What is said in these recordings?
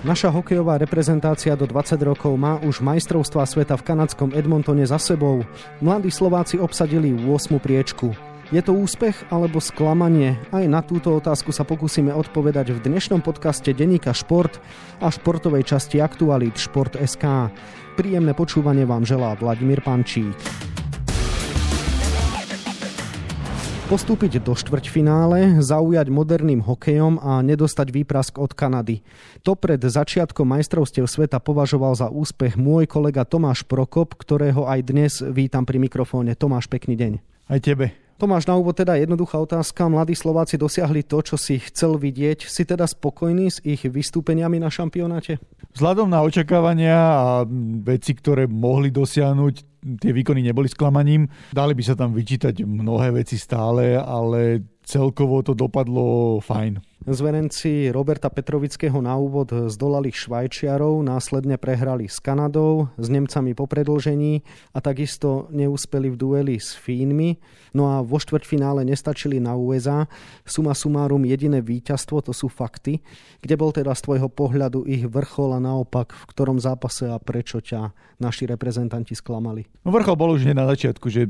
Naša hokejová reprezentácia do 20 rokov má už majstrovstvá sveta v kanadskom Edmontone za sebou. Mladí Slováci obsadili 8. priečku. Je to úspech alebo sklamanie? Aj na túto otázku sa pokúsime odpovedať v dnešnom podcaste Deníka Šport a športovej časti Aktualit Šport.sk. Príjemné počúvanie vám želá Vladimír Pančík. Postúpiť do štvrťfinále, zaujať moderným hokejom a nedostať výprask od Kanady. To pred začiatkom majstrovstiev sveta považoval za úspech môj kolega Tomáš Prokop, ktorého aj dnes vítam pri mikrofóne. Tomáš, pekný deň. Aj tebe. Tomáš, na úvod teda jednoduchá otázka. Mladí Slováci dosiahli to, čo si chcel vidieť. Si teda spokojný s ich vystúpeniami na šampionáte? Vzhľadom na očakávania a veci, ktoré mohli dosiahnuť, tie výkony neboli sklamaním. Dali by sa tam vyčítať mnohé veci stále, ale celkovo to dopadlo fajn. Zverenci Roberta Petrovického na úvod zdolali Švajčiarov, následne prehrali s Kanadou, s Nemcami po predlžení a takisto neúspeli v dueli s Fínmi. No a vo štvrťfinále nestačili na USA. Suma sumárum jediné víťazstvo, to sú fakty. Kde bol teda z tvojho pohľadu ich vrchol a naopak v ktorom zápase a prečo ťa naši reprezentanti sklamali? No vrchol bol už hneď na začiatku, že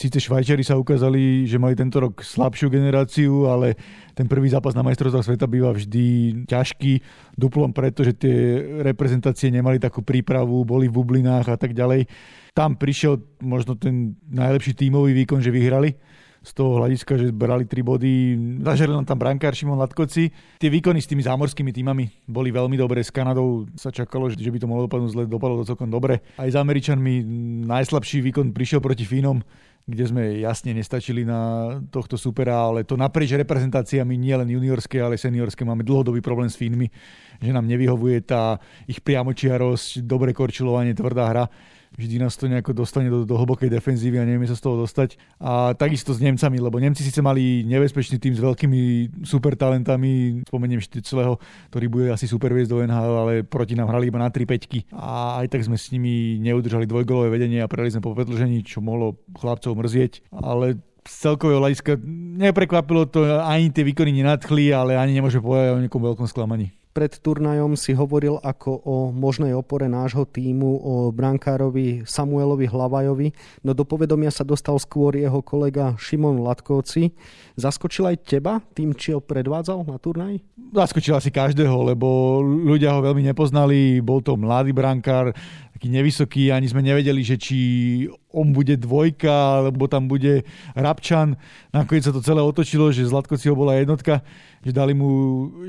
síce Švajčiari sa ukázali, že mali tento rok slabšiu generáciu, ale ten prvý zápas na majstrov majstrovstvách sveta býva vždy ťažký, duplom preto, že tie reprezentácie nemali takú prípravu, boli v bublinách a tak ďalej. Tam prišiel možno ten najlepší tímový výkon, že vyhrali z toho hľadiska, že brali tri body. Zažeril nám tam brankár Šimon Latkoci. Tie výkony s tými zámorskými týmami boli veľmi dobré. S Kanadou sa čakalo, že by to mohlo dopadnúť zle, dopadlo to celkom dobre. Aj s Američanmi najslabší výkon prišiel proti Fínom kde sme jasne nestačili na tohto supera, ale to naprieč reprezentáciami nie len juniorské, ale seniorské máme dlhodobý problém s Fínmi, že nám nevyhovuje tá ich priamočiarosť, dobre korčilovanie, tvrdá hra vždy nás to nejako dostane do, do hlbokej defenzívy a nevieme sa z toho dostať. A takisto s Nemcami, lebo Nemci síce mali nebezpečný tým s veľkými super talentami, spomeniem Štycleho, ktorý bude asi super viesť do NHL, ale proti nám hrali iba na 3 peťky. A aj tak sme s nimi neudržali dvojgolové vedenie a prehali sme po predlžení, čo mohlo chlapcov mrzieť, ale z celkového hľadiska neprekvapilo to, ani tie výkony nenadchli, ale ani nemôže povedať o nejakom veľkom sklamaní pred turnajom si hovoril ako o možnej opore nášho týmu, o brankárovi Samuelovi Hlavajovi, no do povedomia sa dostal skôr jeho kolega Šimon Latkovci. Zaskočil aj teba tým, či ho predvádzal na turnaj? Zaskočil asi každého, lebo ľudia ho veľmi nepoznali, bol to mladý brankár, taký nevysoký, ani sme nevedeli, že či on bude dvojka, alebo tam bude Rabčan. Nakoniec sa to celé otočilo, že Zlatko ho bola jednotka, že dali mu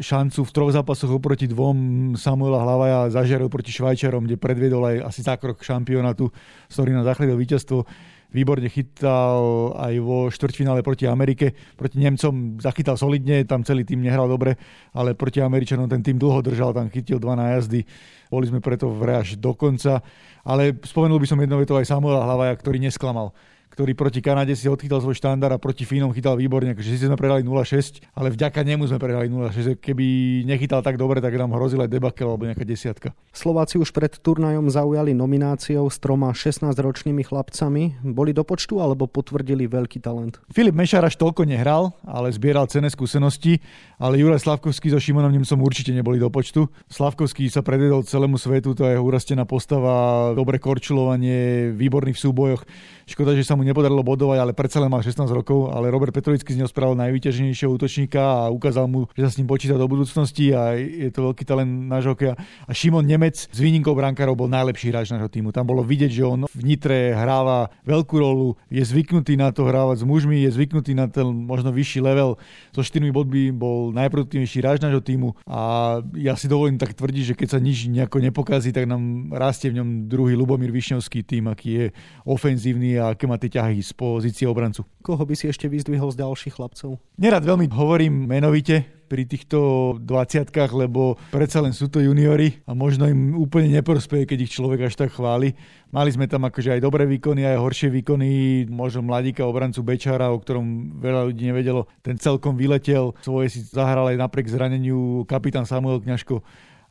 šancu v troch zápasoch oproti dvom Samuela Hlavaja zažiaril proti Švajčarom, kde predviedol aj asi zákrok šampionátu, s ktorým nám zachlidil víťazstvo výborne chytal aj vo štvrťfinále proti Amerike. Proti Nemcom zachytal solidne, tam celý tým nehral dobre, ale proti Američanom ten tým dlho držal, tam chytil dva nájazdy boli sme preto v až do konca. Ale spomenul by som jednou vetou aj Samuela Hlavaja, ktorý nesklamal ktorý proti Kanade si odchytal svoj štandard a proti Fínom chytal výborne, akože si sme prehrali 0-6, ale vďaka nemu sme prehrali 0-6. Keby nechytal tak dobre, tak nám hrozila aj debakel alebo nejaká desiatka. Slováci už pred turnajom zaujali nomináciou s troma 16-ročnými chlapcami. Boli do počtu alebo potvrdili veľký talent? Filip Mešar až toľko nehral, ale zbieral cené skúsenosti, ale Juraj Slavkovský so Šimonom Nemcom určite neboli do počtu. Slavkovský sa predvedol celému svetu, to je urastená postava, dobre korčulovanie, výborný v súbojoch. Škoda, že sa mu nepodarilo bodovať, ale predsa len mal 16 rokov, ale Robert Petrovický z neho spravil najvyťaženejšieho útočníka a ukázal mu, že sa s ním počíta do budúcnosti a je to veľký talent nášho hokeja. A Šimon Nemec s výnimkou brankárov bol najlepší hráč nášho týmu. Tam bolo vidieť, že on v Nitre hráva veľkú rolu, je zvyknutý na to hrávať s mužmi, je zvyknutý na ten možno vyšší level. So štyrmi bodmi bol najproduktívnejší hráč nášho týmu a ja si dovolím tak tvrdiť, že keď sa nič nejako nepokazí, tak nám rastie v ňom druhý Lubomír Višňovský tým, aký je ofenzívny a aké má tie ťahy z pozície obrancu. Koho by si ešte vyzdvihol z ďalších chlapcov? Nerad veľmi hovorím menovite, pri týchto 20 lebo predsa len sú to juniori a možno im úplne neprospeje, keď ich človek až tak chváli. Mali sme tam akože aj dobré výkony, aj horšie výkony, možno mladíka obrancu Bečara, o ktorom veľa ľudí nevedelo. Ten celkom vyletel, svoje si zahral aj napriek zraneniu kapitán Samuel Kňažko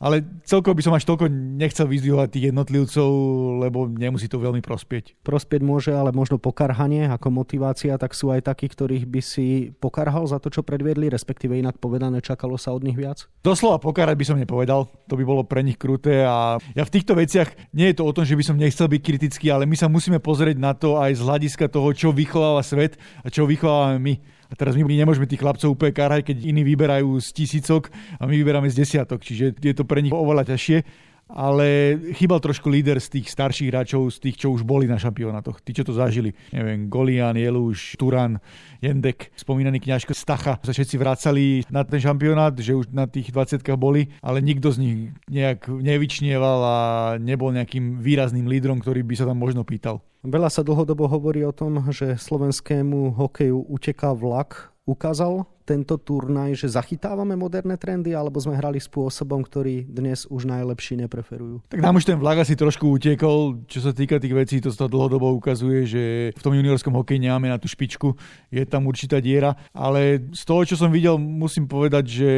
ale celkovo by som až toľko nechcel vyzdvihovať tých jednotlivcov, lebo nemusí to veľmi prospieť. Prospieť môže, ale možno pokarhanie ako motivácia, tak sú aj takí, ktorých by si pokarhal za to, čo predviedli, respektíve inak povedané, čakalo sa od nich viac? Doslova pokarať by som nepovedal, to by bolo pre nich kruté a ja v týchto veciach nie je to o tom, že by som nechcel byť kritický, ale my sa musíme pozrieť na to aj z hľadiska toho, čo vychováva svet a čo vychovávame my. A teraz my nemôžeme tých chlapcov úplne kárhať, keď iní vyberajú z tisícok a my vyberáme z desiatok. Čiže je to pre nich oveľa ťažšie ale chýbal trošku líder z tých starších hráčov, z tých, čo už boli na šampionátoch, tí, čo to zažili. Neviem, Golian, Jeluš, Turan, Jendek, spomínaný kňažko Stacha, sa všetci vracali na ten šampionát, že už na tých 20 boli, ale nikto z nich nejak nevyčnieval a nebol nejakým výrazným lídrom, ktorý by sa tam možno pýtal. Veľa sa dlhodobo hovorí o tom, že slovenskému hokeju uteká vlak. Ukázal tento turnaj, že zachytávame moderné trendy, alebo sme hrali spôsobom, ktorý dnes už najlepší nepreferujú? Tak nám už ten vlak asi trošku utiekol. Čo sa týka tých vecí, to sa dlhodobo ukazuje, že v tom juniorskom hokeji nemáme na tú špičku. Je tam určitá diera. Ale z toho, čo som videl, musím povedať, že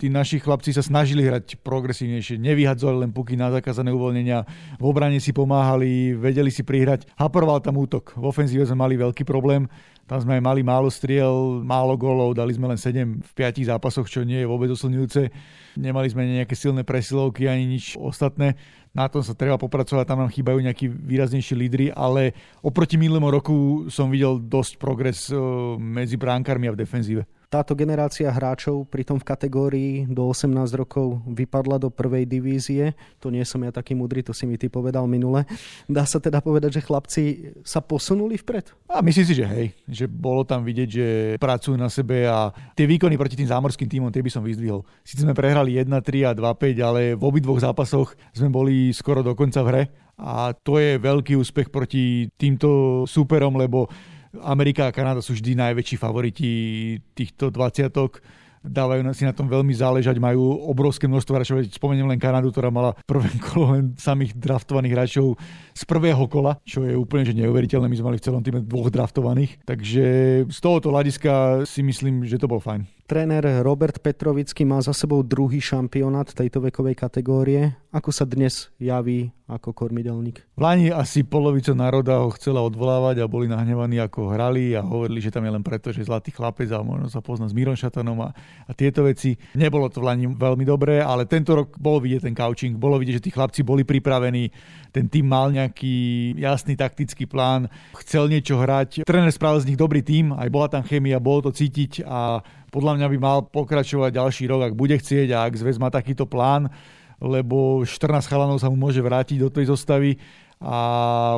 tí naši chlapci sa snažili hrať progresívnejšie. Nevyhadzovali len puky na zakázané uvoľnenia. V obrane si pomáhali, vedeli si prihrať. Haproval tam útok. V ofenzíve sme mali veľký problém. Tam sme aj mali málo striel, málo golov, dali sme len 7 v 5 zápasoch, čo nie je vôbec oslňujúce. Nemali sme nejaké silné presilovky ani nič ostatné. Na tom sa treba popracovať, tam nám chýbajú nejakí výraznejší lídry, ale oproti minulému roku som videl dosť progres eh, medzi bránkármi a v defenzíve táto generácia hráčov pritom v kategórii do 18 rokov vypadla do prvej divízie. To nie som ja taký mudrý, to si mi ty povedal minule. Dá sa teda povedať, že chlapci sa posunuli vpred? A myslím si, že hej, že bolo tam vidieť, že pracujú na sebe a tie výkony proti tým zámorským týmom, tie by som vyzdvihol. Sice sme prehrali 1-3 a 2-5, ale v obidvoch zápasoch sme boli skoro do konca v hre a to je veľký úspech proti týmto súperom, lebo Amerika a Kanada sú vždy najväčší favoriti týchto 20 dávajú si na tom veľmi záležať, majú obrovské množstvo hráčov. Spomeniem len Kanadu, ktorá mala prvé kolo len samých draftovaných hráčov z prvého kola, čo je úplne že neuveriteľné. My sme mali v celom týme dvoch draftovaných. Takže z tohoto hľadiska si myslím, že to bol fajn. Tréner Robert Petrovický má za sebou druhý šampionát tejto vekovej kategórie. Ako sa dnes javí ako kormidelník? V Lani asi polovica národa ho chcela odvolávať a boli nahnevaní, ako hrali a hovorili, že tam je len preto, že zlatý chlapec a možno sa pozná s Mírom Šatanom a, a tieto veci. Nebolo to v Lani veľmi dobré, ale tento rok bol vidieť ten coaching, bolo vidieť, že tí chlapci boli pripravení, ten tým mal nejaký jasný taktický plán, chcel niečo hrať. Tréner spravil z nich dobrý tým, aj bola tam chemia, bolo to cítiť a podľa mňa by mal pokračovať ďalší rok, ak bude chcieť a ak zväz má takýto plán, lebo 14 chalanov sa mu môže vrátiť do tej zostavy a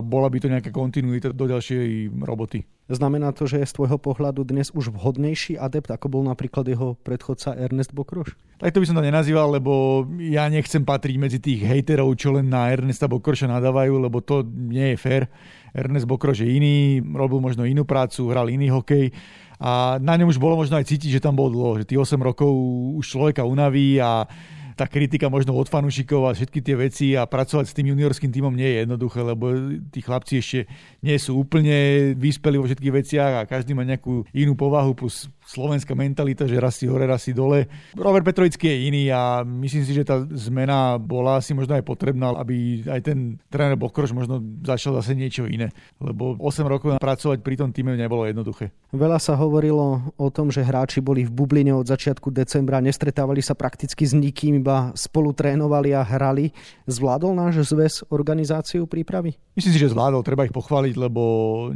bola by to nejaká kontinuita do ďalšej roboty. Znamená to, že je z tvojho pohľadu dnes už vhodnejší adept, ako bol napríklad jeho predchodca Ernest Bokroš? Tak to by som to nenazýval, lebo ja nechcem patriť medzi tých hejterov, čo len na Ernesta Bokroša nadávajú, lebo to nie je fér. Ernest Bokroš je iný, robil možno inú prácu, hral iný hokej a na ňom už bolo možno aj cítiť, že tam bol dlho, že tých 8 rokov už človeka unaví a tá kritika možno od fanúšikov a všetky tie veci a pracovať s tým juniorským tímom nie je jednoduché, lebo tí chlapci ešte nie sú úplne vyspeli vo všetkých veciach a každý má nejakú inú povahu plus slovenská mentalita, že raz si hore, raz si dole. Robert Petrovický je iný a myslím si, že tá zmena bola asi možno aj potrebná, aby aj ten tréner Bokroš možno začal zase niečo iné. Lebo 8 rokov pracovať pri tom týme nebolo jednoduché. Veľa sa hovorilo o tom, že hráči boli v bubline od začiatku decembra, nestretávali sa prakticky s nikým, iba spolu trénovali a hrali. Zvládol náš zväz organizáciu prípravy? Myslím si, že zvládol, treba ich pochváliť, lebo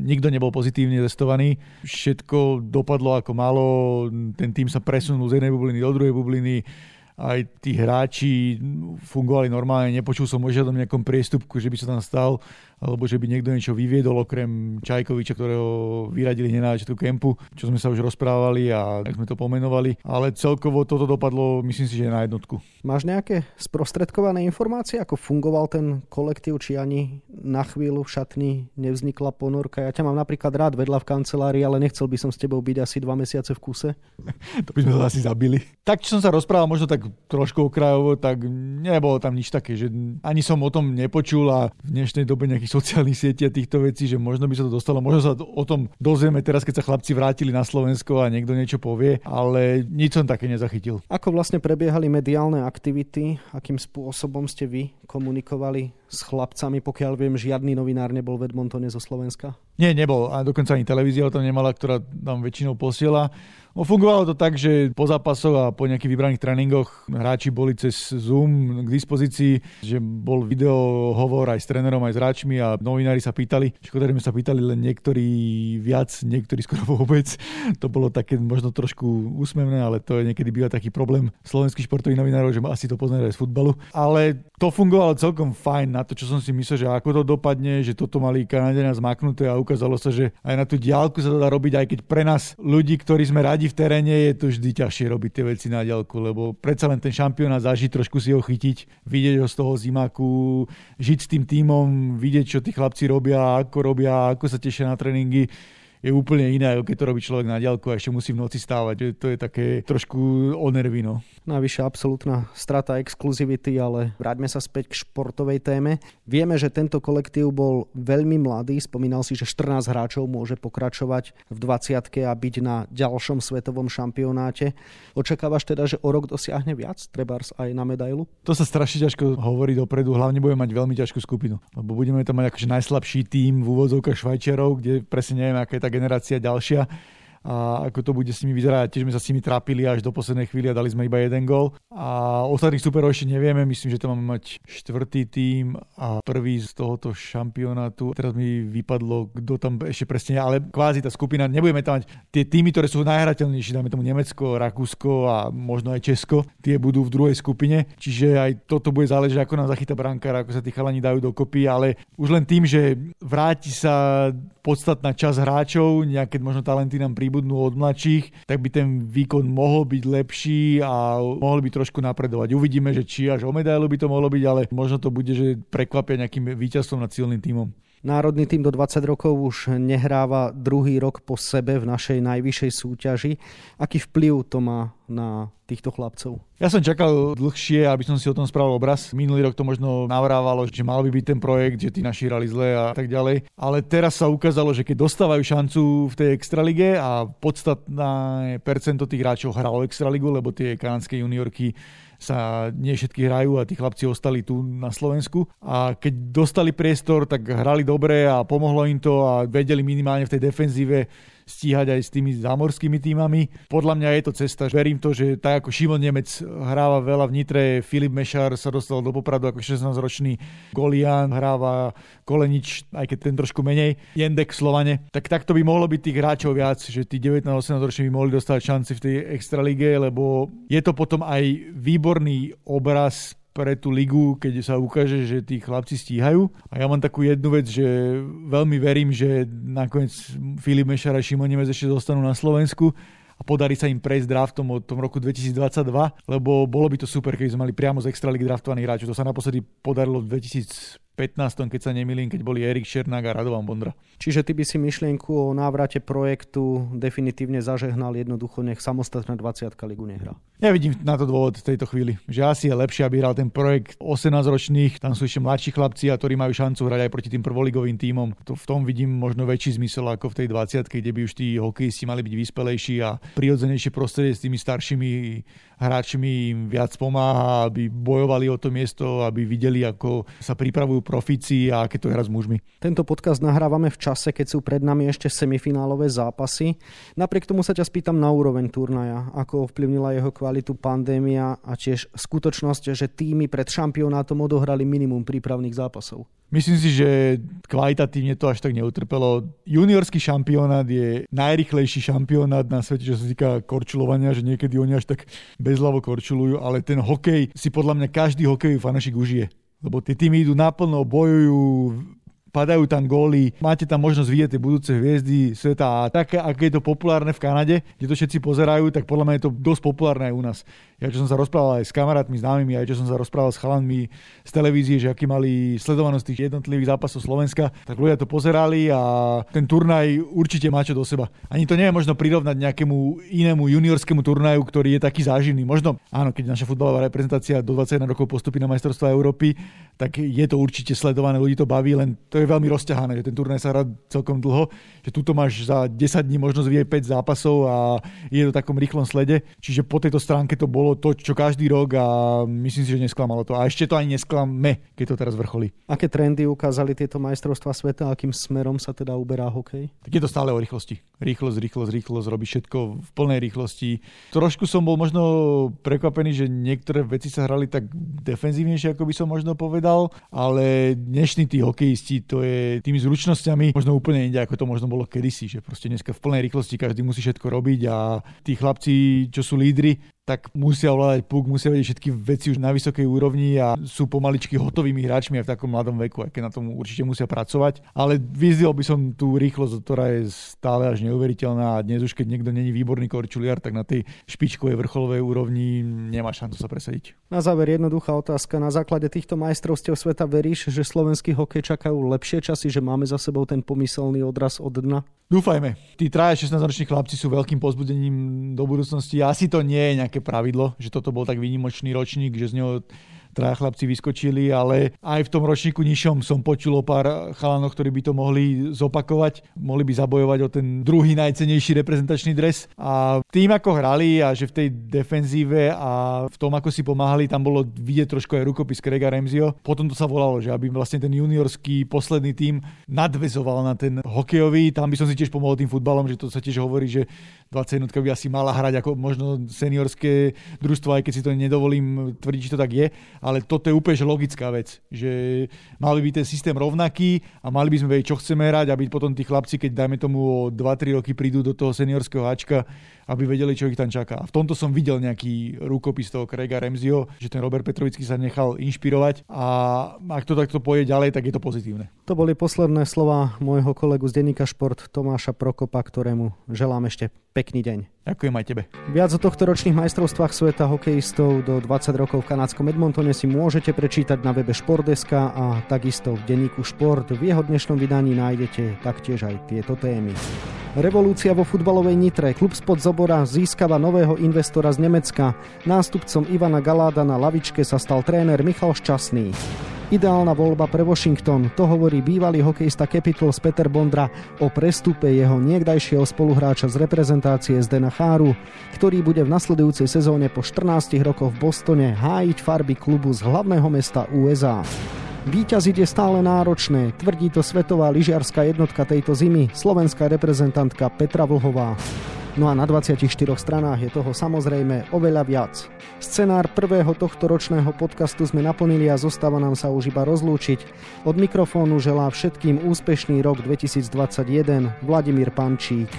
nikto nebol pozitívne testovaný. Všetko dopadlo ako malo, ten tým sa presunul z jednej bubliny do druhej bubliny aj tí hráči fungovali normálne, nepočul som o žiadnom nejakom priestupku, že by sa tam stal alebo že by niekto niečo vyviedol okrem Čajkoviča, ktorého vyradili hneď na začiatku kempu, čo sme sa už rozprávali a tak sme to pomenovali. Ale celkovo toto dopadlo, myslím si, že na jednotku. Máš nejaké sprostredkované informácie, ako fungoval ten kolektív, či ani na chvíľu v šatni nevznikla ponorka? Ja ťa mám napríklad rád vedľa v kancelárii, ale nechcel by som s tebou byť asi dva mesiace v kuse. to by sme to asi zabili. Tak, čo som sa rozprával možno tak trošku okrajovo, tak nebolo tam nič také, že ani som o tom nepočul a v dnešnej dobe nejakých sociálnych sietí a týchto vecí, že možno by sa to dostalo, možno sa o tom dozvieme teraz, keď sa chlapci vrátili na Slovensko a niekto niečo povie, ale nič som také nezachytil. Ako vlastne prebiehali mediálne aktivity, akým spôsobom ste vy komunikovali s chlapcami, pokiaľ viem, žiadny novinár nebol v Edmontone zo Slovenska? Nie, nebol. A dokonca ani televízia tam nemala, ktorá tam väčšinou posiela. No, fungovalo to tak, že po zápasoch a po nejakých vybraných tréningoch hráči boli cez Zoom k dispozícii, že bol video hovor aj s trénerom, aj s hráčmi a novinári sa pýtali. Škoda, sa pýtali len niektorí viac, niektorí skoro vôbec. To bolo také možno trošku úsmevné, ale to je niekedy býva taký problém slovenských športových novinárov, že asi to poznajú aj z futbalu. Ale to fungovalo celkom fajn na to, čo som si myslel, že ako to dopadne, že toto mali Kanadiania zmaknuté a ukázalo sa, že aj na tú diálku sa to dá robiť, aj keď pre nás ľudí, ktorí sme radi v teréne je to vždy ťažšie robiť tie veci na ďalku, lebo predsa len ten šampionát zažiť, trošku si ho chytiť, vidieť ho z toho zimaku, žiť s tým tímom, vidieť, čo tí chlapci robia, ako robia, ako sa tešia na tréningy je úplne iné, ako keď to robí človek na diaľku a ešte musí v noci stávať. To je také trošku onervino. Navyše absolútna strata exkluzivity, ale vráťme sa späť k športovej téme. Vieme, že tento kolektív bol veľmi mladý, spomínal si, že 14 hráčov môže pokračovať v 20 a byť na ďalšom svetovom šampionáte. Očakávaš teda, že o rok dosiahne viac, trebárs aj na medailu? To sa strašne ťažko hovorí dopredu, hlavne budeme mať veľmi ťažkú skupinu, lebo budeme tam mať akože najslabší tým v úvodzovkách Švajčiarov, kde presne neviem, aká je tá generácia ďalšia a ako to bude s nimi vyzerať. Tiež sme sa s nimi trápili až do poslednej chvíli a dali sme iba jeden gol. A ostatných superov ešte nevieme, myslím, že tam máme mať štvrtý tým a prvý z tohoto šampionátu. Teraz mi vypadlo, kto tam ešte presne ale kvázi tá skupina, nebudeme tam mať tie týmy, ktoré sú najhrateľnejšie, dáme tomu Nemecko, Rakúsko a možno aj Česko, tie budú v druhej skupine. Čiže aj toto bude záležiť, ako nám zachytá brankár, ako sa tí chalani dajú dokopy, ale už len tým, že vráti sa podstatná časť hráčov, nejaké možno talenty nám príbudnú od mladších, tak by ten výkon mohol byť lepší a mohol by trošku napredovať. Uvidíme, že či až o medailu by to mohlo byť, ale možno to bude, že prekvapia nejakým víťazstvom nad silným tímom. Národný tým do 20 rokov už nehráva druhý rok po sebe v našej najvyššej súťaži. Aký vplyv to má na týchto chlapcov? Ja som čakal dlhšie, aby som si o tom spravil obraz. Minulý rok to možno navrávalo, že mal by byť ten projekt, že tí naši hrali zle a tak ďalej. Ale teraz sa ukázalo, že keď dostávajú šancu v tej extralige a podstatné percento tých hráčov hralo extraligu, lebo tie kanadské juniorky sa nie všetky hrajú a tí chlapci ostali tu na Slovensku. A keď dostali priestor, tak hrali dobre a pomohlo im to a vedeli minimálne v tej defenzíve stíhať aj s tými zámorskými týmami. Podľa mňa je to cesta. Verím to, že tak ako Šimon Nemec hráva veľa v Nitre, Filip Mešar sa dostal do Popradu ako 16-ročný Golian, hráva Kolenič, aj keď ten trošku menej, Jendek Slovane. Tak takto by mohlo byť tých hráčov viac, že tí 19-18 roční by mohli dostať šanci v tej extralíge, lebo je to potom aj výborný obraz pre tú ligu, keď sa ukáže, že tí chlapci stíhajú. A ja mám takú jednu vec, že veľmi verím, že nakoniec Filip Mešar a Šimon Nemec ešte zostanú na Slovensku a podarí sa im prejsť draftom od tom roku 2022, lebo bolo by to super, keby sme mali priamo z Extraligy draftovaných hráčov. To sa naposledy podarilo v 2000 15, keď sa nemýlim, keď boli Erik Černák a Radovan Bondra. Čiže ty by si myšlienku o návrate projektu definitívne zažehnal jednoducho, nech samostatná 20 ligu nehrá. Ja vidím na to dôvod v tejto chvíli, že asi je lepšie, aby hral ten projekt 18-ročných, tam sú ešte mladší chlapci, a ktorí majú šancu hrať aj proti tým prvoligovým tímom. To v tom vidím možno väčší zmysel ako v tej 20 kde by už tí hokejisti mali byť vyspelejší a prirodzenejšie prostredie s tými staršími hráčmi im viac pomáha, aby bojovali o to miesto, aby videli, ako sa pripravujú profici a aké to je s mužmi. Tento podcast nahrávame v čase, keď sú pred nami ešte semifinálové zápasy. Napriek tomu sa ťa spýtam na úroveň turnaja, ako ovplyvnila jeho kvalitu pandémia a tiež skutočnosť, že týmy pred šampionátom odohrali minimum prípravných zápasov. Myslím si, že kvalitatívne to až tak neutrpelo. Juniorský šampionát je najrychlejší šampionát na svete, čo sa týka korčulovania, že niekedy oni až tak bezľavo korčulujú, ale ten hokej si podľa mňa každý hokejový fanašik užije. Lebo tie týmy idú naplno, bojujú, padajú tam góly, máte tam možnosť vidieť tie budúce hviezdy sveta a také, aké je to populárne v Kanade, kde to všetci pozerajú, tak podľa mňa je to dosť populárne aj u nás. Ja čo som sa rozprával aj s kamarátmi, známymi, aj čo som sa rozprával s chalanmi z televízie, že aký mali sledovanosť tých jednotlivých zápasov Slovenska, tak ľudia to pozerali a ten turnaj určite má čo do seba. Ani to nie je možno prirovnať nejakému inému juniorskému turnaju, ktorý je taký záživný. Možno áno, keď naša futbalová reprezentácia do 21 rokov postupí na majstrovstvá Európy, tak je to určite sledované, ľudí to baví, len to je veľmi rozťahané, že ten turnaj sa hrá celkom dlho, že tuto máš za 10 dní možnosť vidieť 5 zápasov a je to takom rýchlom slede. Čiže po tejto stránke to bolo to, čo každý rok a myslím si, že nesklamalo to. A ešte to ani nesklame, keď to teraz vrcholí. Aké trendy ukázali tieto majstrovstvá sveta? Akým smerom sa teda uberá hokej? Tak je to stále o rýchlosti. Rýchlosť, rýchlosť, rýchlosť, robí všetko v plnej rýchlosti. Trošku som bol možno prekvapený, že niektoré veci sa hrali tak defenzívnejšie, ako by som možno povedal, ale dnešní tí hokejisti, to je tými zručnosťami možno úplne inde, ako to možno bolo kedysi, že proste dneska v plnej rýchlosti každý musí všetko robiť a tí chlapci, čo sú lídry, tak musia ovládať puk, musia vedieť všetky veci už na vysokej úrovni a sú pomaličky hotovými hráčmi aj v takom mladom veku, aj keď na tom určite musia pracovať. Ale vyzdil by som tú rýchlosť, ktorá je stále až neuveriteľná a dnes už keď niekto není výborný korčuliar, tak na tej špičkovej vrcholovej úrovni nemá šancu sa presadiť. Na záver jednoduchá otázka. Na základe týchto majstrovstiev sveta veríš, že slovenský hokej čakajú lepšie časy, že máme za sebou ten pomyselný odraz od dna? Dúfajme. Tí traja 16-roční chlapci sú veľkým pozbudením do budúcnosti. Asi to nie je nejaké pravidlo, že toto bol tak výnimočný ročník, že z neho traja chlapci vyskočili, ale aj v tom ročníku nižšom som počul o pár chalanov, ktorí by to mohli zopakovať, mohli by zabojovať o ten druhý najcenejší reprezentačný dres. A tým, ako hrali a že v tej defenzíve a v tom, ako si pomáhali, tam bolo vidieť trošku aj rukopis Krega Remzio. Potom to sa volalo, že aby vlastne ten juniorský posledný tým nadvezoval na ten hokejový. Tam by som si tiež pomohol tým futbalom, že to sa tiež hovorí, že 21 by asi mala hrať ako možno seniorské družstvo, aj keď si to nedovolím tvrdiť, že to tak je ale toto je úplne logická vec, že mal by ten systém rovnaký a mali by sme vedieť, čo chceme hrať, aby potom tí chlapci, keď dajme tomu o 2-3 roky prídu do toho seniorského háčka, aby vedeli, čo ich tam čaká. A v tomto som videl nejaký rukopis toho Craiga Remzio, že ten Robert Petrovický sa nechal inšpirovať a ak to takto pôjde ďalej, tak je to pozitívne. To boli posledné slova môjho kolegu z Denníka Šport Tomáša Prokopa, ktorému želám ešte pekný deň. Ďakujem aj tebe. Viac o tohto ročných majstrovstvách sveta hokejistov do 20 rokov v kanadskom Edmontone si môžete prečítať na webe Športdeska a takisto v denníku Šport. V jeho dnešnom vydaní nájdete taktiež aj tieto témy. Revolúcia vo futbalovej Nitre. Klub spod Zobora získava nového investora z Nemecka. Nástupcom Ivana Galáda na lavičke sa stal tréner Michal Šťastný. Ideálna voľba pre Washington, to hovorí bývalý hokejista Capitals Peter Bondra o prestupe jeho niekdajšieho spoluhráča z reprezentácie Zdena Cháru, ktorý bude v nasledujúcej sezóne po 14 rokoch v Bostone hájiť farby klubu z hlavného mesta USA. Výťaziť je stále náročné, tvrdí to svetová lyžiarská jednotka tejto zimy, slovenská reprezentantka Petra Vlhová. No a na 24 stranách je toho samozrejme oveľa viac. Scenár prvého tohto ročného podcastu sme naplnili a zostáva nám sa už iba rozlúčiť. Od mikrofónu želá všetkým úspešný rok 2021 Vladimír Pančík.